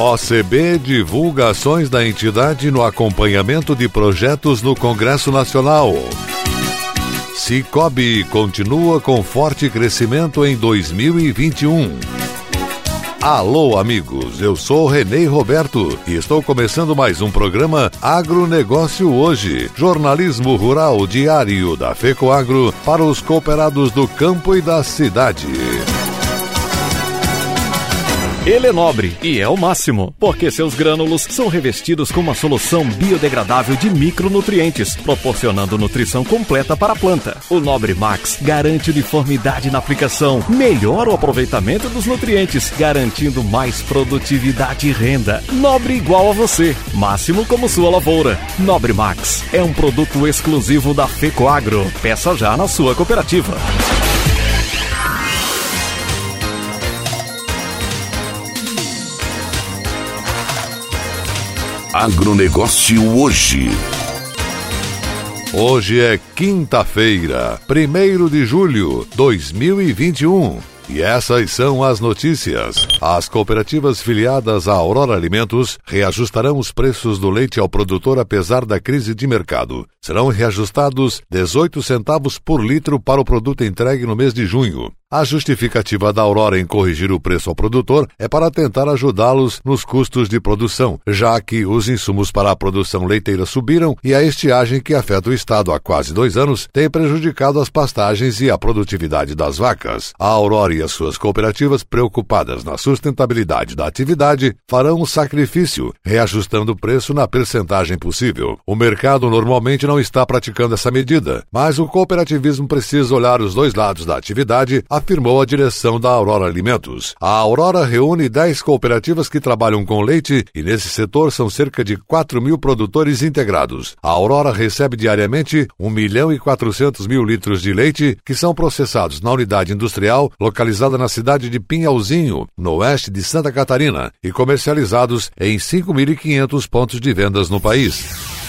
OCB divulga ações da entidade no acompanhamento de projetos no Congresso Nacional. Cicobi continua com forte crescimento em 2021. Alô, amigos, eu sou Renê Roberto e estou começando mais um programa Agronegócio Hoje, jornalismo rural diário da FECOAGro para os cooperados do campo e da cidade. Ele é nobre e é o máximo, porque seus grânulos são revestidos com uma solução biodegradável de micronutrientes, proporcionando nutrição completa para a planta. O Nobre Max garante uniformidade na aplicação, melhora o aproveitamento dos nutrientes, garantindo mais produtividade e renda. Nobre igual a você, máximo como sua lavoura. Nobre Max é um produto exclusivo da Fecoagro. Peça já na sua cooperativa. Agronegócio hoje. Hoje é quinta-feira, 1 de julho de 2021. E essas são as notícias. As cooperativas filiadas à Aurora Alimentos reajustarão os preços do leite ao produtor apesar da crise de mercado. Serão reajustados 18 centavos por litro para o produto entregue no mês de junho. A justificativa da Aurora em corrigir o preço ao produtor é para tentar ajudá-los nos custos de produção, já que os insumos para a produção leiteira subiram e a estiagem que afeta o estado há quase dois anos tem prejudicado as pastagens e a produtividade das vacas. A Aurora e as suas cooperativas, preocupadas na sustentabilidade da atividade, farão um sacrifício, reajustando o preço na percentagem possível. O mercado normalmente não está praticando essa medida, mas o cooperativismo precisa olhar os dois lados da atividade afirmou a direção da Aurora Alimentos. A Aurora reúne 10 cooperativas que trabalham com leite e nesse setor são cerca de 4 mil produtores integrados. A Aurora recebe diariamente 1 milhão e 400 mil litros de leite que são processados na unidade industrial localizada na cidade de Pinhalzinho, no oeste de Santa Catarina, e comercializados em 5.500 pontos de vendas no país.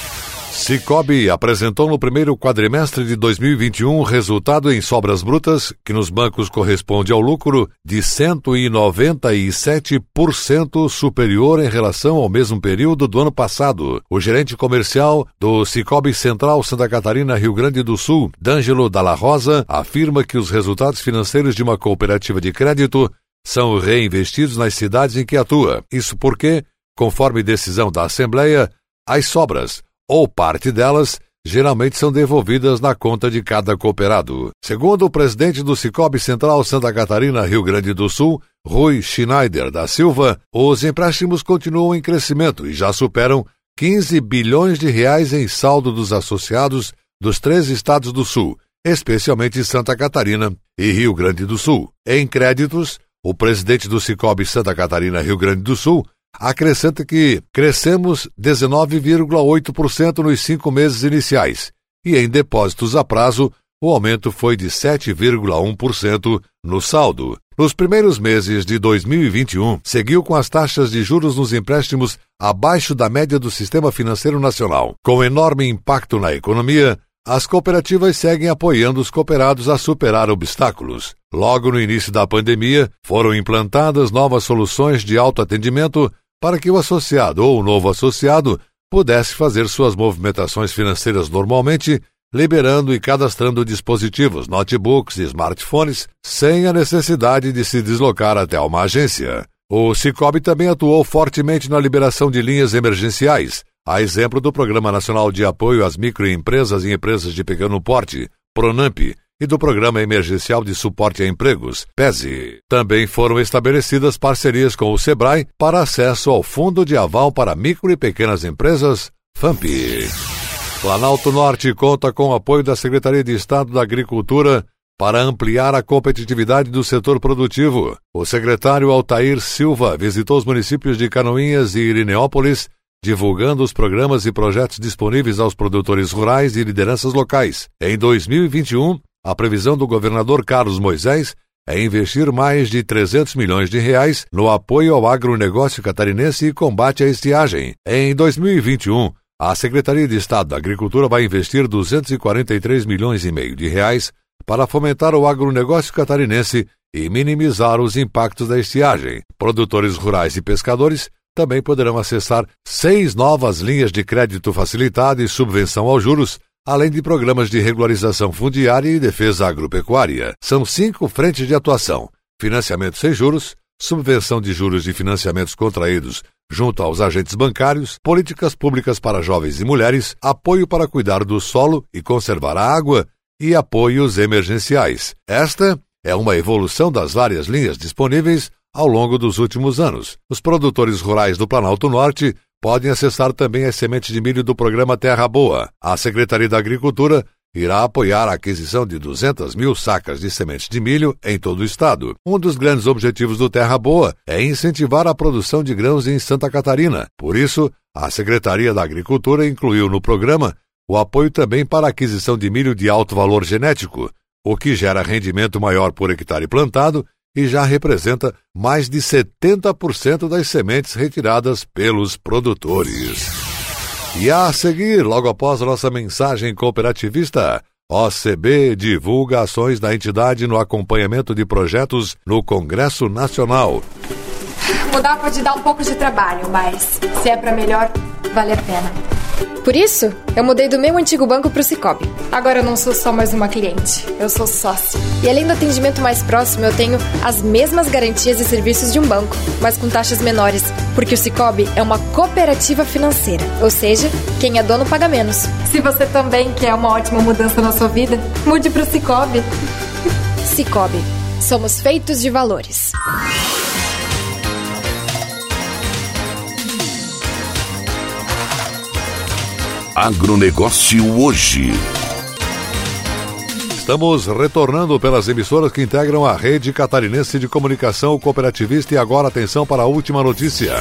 Cicobi apresentou no primeiro quadrimestre de 2021 resultado em sobras brutas que nos bancos corresponde ao lucro de 197% superior em relação ao mesmo período do ano passado. O gerente comercial do Cicobi Central Santa Catarina, Rio Grande do Sul, D'Angelo Dalla Rosa, afirma que os resultados financeiros de uma cooperativa de crédito são reinvestidos nas cidades em que atua. Isso porque, conforme decisão da Assembleia, as sobras ou parte delas, geralmente são devolvidas na conta de cada cooperado. Segundo o presidente do Cicobi Central Santa Catarina, Rio Grande do Sul, Rui Schneider da Silva, os empréstimos continuam em crescimento e já superam 15 bilhões de reais em saldo dos associados dos três estados do Sul, especialmente Santa Catarina e Rio Grande do Sul. Em créditos, o presidente do Cicobi Santa Catarina, Rio Grande do Sul, acrescenta que crescemos 19,8% nos cinco meses iniciais e em depósitos a prazo o aumento foi de 7,1% no saldo. Nos primeiros meses de 2021, seguiu com as taxas de juros nos empréstimos abaixo da média do sistema financeiro nacional. Com enorme impacto na economia, as cooperativas seguem apoiando os cooperados a superar obstáculos. Logo no início da pandemia, foram implantadas novas soluções de autoatendimento para que o associado ou o novo associado pudesse fazer suas movimentações financeiras normalmente, liberando e cadastrando dispositivos, notebooks e smartphones sem a necessidade de se deslocar até uma agência. O Cicobi também atuou fortemente na liberação de linhas emergenciais, a exemplo do Programa Nacional de Apoio às Microempresas e Empresas de Pequeno Porte, PRONAMP, e do Programa Emergencial de Suporte a Empregos, PESE. Também foram estabelecidas parcerias com o SEBRAE para acesso ao Fundo de Aval para Micro e Pequenas Empresas, FAMP. Planalto Norte conta com o apoio da Secretaria de Estado da Agricultura para ampliar a competitividade do setor produtivo. O secretário Altair Silva visitou os municípios de Canoinhas e Irineópolis, divulgando os programas e projetos disponíveis aos produtores rurais e lideranças locais. Em 2021, a previsão do governador Carlos Moisés é investir mais de 300 milhões de reais no apoio ao agronegócio catarinense e combate à estiagem. Em 2021, a Secretaria de Estado da Agricultura vai investir 243 milhões e meio de reais para fomentar o agronegócio catarinense e minimizar os impactos da estiagem. Produtores rurais e pescadores também poderão acessar seis novas linhas de crédito facilitado e subvenção aos juros, além de programas de regularização fundiária e defesa agropecuária. São cinco frentes de atuação: financiamento sem juros, subvenção de juros de financiamentos contraídos junto aos agentes bancários, políticas públicas para jovens e mulheres, apoio para cuidar do solo e conservar a água e apoios emergenciais. Esta é uma evolução das várias linhas disponíveis ao longo dos últimos anos. Os produtores rurais do Planalto Norte podem acessar também as sementes de milho do programa Terra Boa. A Secretaria da Agricultura irá apoiar a aquisição de 200 mil sacas de sementes de milho em todo o estado. Um dos grandes objetivos do Terra Boa é incentivar a produção de grãos em Santa Catarina. Por isso, a Secretaria da Agricultura incluiu no programa o apoio também para a aquisição de milho de alto valor genético, o que gera rendimento maior por hectare plantado e já representa mais de 70% das sementes retiradas pelos produtores. E a seguir, logo após a nossa mensagem cooperativista, OCB divulga ações da entidade no acompanhamento de projetos no Congresso Nacional. Mudar pode dar um pouco de trabalho, mas se é para melhor, vale a pena. Por isso, eu mudei do meu antigo banco para o Cicobi. Agora eu não sou só mais uma cliente, eu sou sócio. E além do atendimento mais próximo, eu tenho as mesmas garantias e serviços de um banco, mas com taxas menores, porque o Cicobi é uma cooperativa financeira, ou seja, quem é dono paga menos. Se você também quer uma ótima mudança na sua vida, mude para o Cicobi. Cicobi, somos feitos de valores. Agronegócio hoje. Estamos retornando pelas emissoras que integram a rede catarinense de comunicação cooperativista e agora atenção para a última notícia.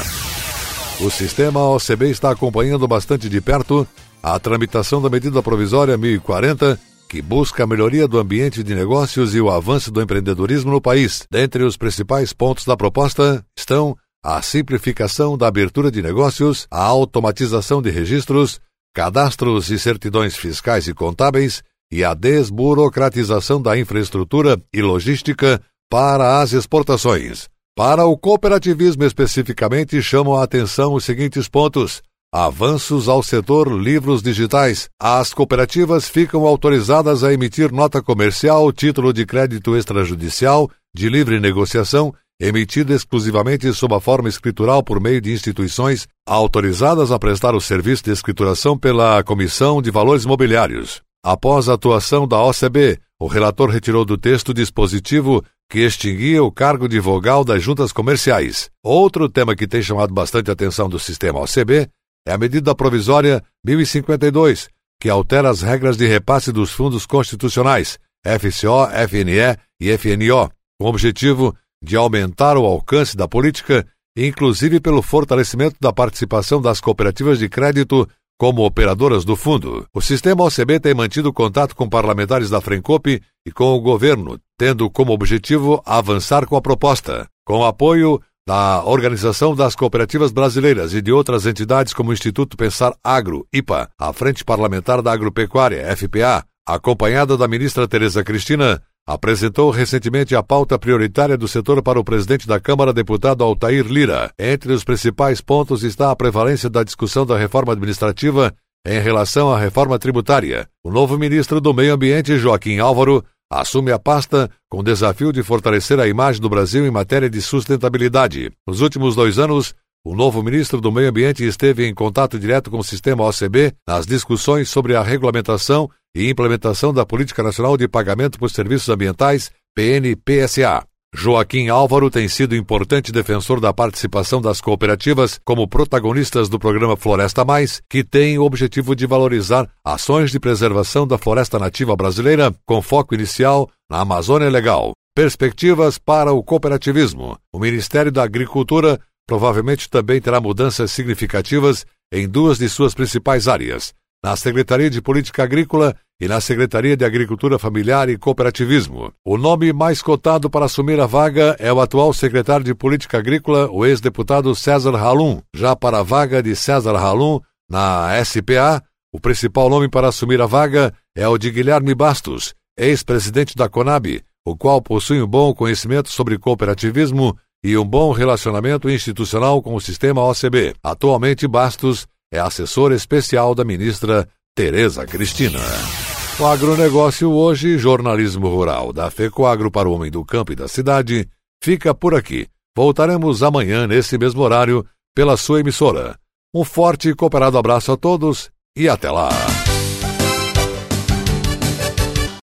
O sistema OCB está acompanhando bastante de perto a tramitação da medida provisória 1040, que busca a melhoria do ambiente de negócios e o avanço do empreendedorismo no país. Dentre os principais pontos da proposta estão a simplificação da abertura de negócios, a automatização de registros, cadastros e certidões fiscais e contábeis e a desburocratização da infraestrutura e logística para as exportações. Para o cooperativismo especificamente, chamam a atenção os seguintes pontos: avanços ao setor livros digitais. As cooperativas ficam autorizadas a emitir nota comercial, título de crédito extrajudicial, de livre negociação emitida exclusivamente sob a forma escritural por meio de instituições autorizadas a prestar o serviço de escrituração pela Comissão de Valores Mobiliários. Após a atuação da OCB, o relator retirou do texto dispositivo que extinguia o cargo de vogal das juntas comerciais. Outro tema que tem chamado bastante atenção do sistema OCB é a medida provisória 1052, que altera as regras de repasse dos fundos constitucionais, FCO, FNE e FNO, com o objetivo de aumentar o alcance da política, inclusive pelo fortalecimento da participação das cooperativas de crédito como operadoras do fundo. O sistema OCB tem mantido contato com parlamentares da Frencope e com o governo, tendo como objetivo avançar com a proposta. Com apoio da Organização das Cooperativas Brasileiras e de outras entidades como o Instituto Pensar Agro, IPA, a Frente Parlamentar da Agropecuária, FPA, acompanhada da ministra Tereza Cristina, apresentou recentemente a pauta prioritária do setor para o presidente da Câmara, deputado Altair Lira. Entre os principais pontos está a prevalência da discussão da reforma administrativa em relação à reforma tributária. O novo ministro do Meio Ambiente, Joaquim Álvaro, assume a pasta com o desafio de fortalecer a imagem do Brasil em matéria de sustentabilidade. Nos últimos dois anos, o novo ministro do Meio Ambiente esteve em contato direto com o sistema OCB nas discussões sobre a regulamentação e implementação da Política Nacional de Pagamento por Serviços Ambientais, PNPSA. Joaquim Álvaro tem sido importante defensor da participação das cooperativas como protagonistas do programa Floresta Mais, que tem o objetivo de valorizar ações de preservação da floresta nativa brasileira, com foco inicial na Amazônia Legal. Perspectivas para o cooperativismo. O Ministério da Agricultura provavelmente também terá mudanças significativas em duas de suas principais áreas: na Secretaria de Política Agrícola e na Secretaria de Agricultura Familiar e Cooperativismo. O nome mais cotado para assumir a vaga é o atual secretário de Política Agrícola, o ex-deputado César Halum. Já para a vaga de César Halum, na SPA, o principal nome para assumir a vaga é o de Guilherme Bastos, ex-presidente da Conab, o qual possui um bom conhecimento sobre cooperativismo e um bom relacionamento institucional com o sistema OCB. Atualmente, Bastos é assessor especial da ministra Tereza Cristina. O agronegócio hoje, jornalismo rural da FECOAGro para o homem do campo e da cidade, fica por aqui. Voltaremos amanhã nesse mesmo horário pela sua emissora. Um forte e cooperado abraço a todos e até lá.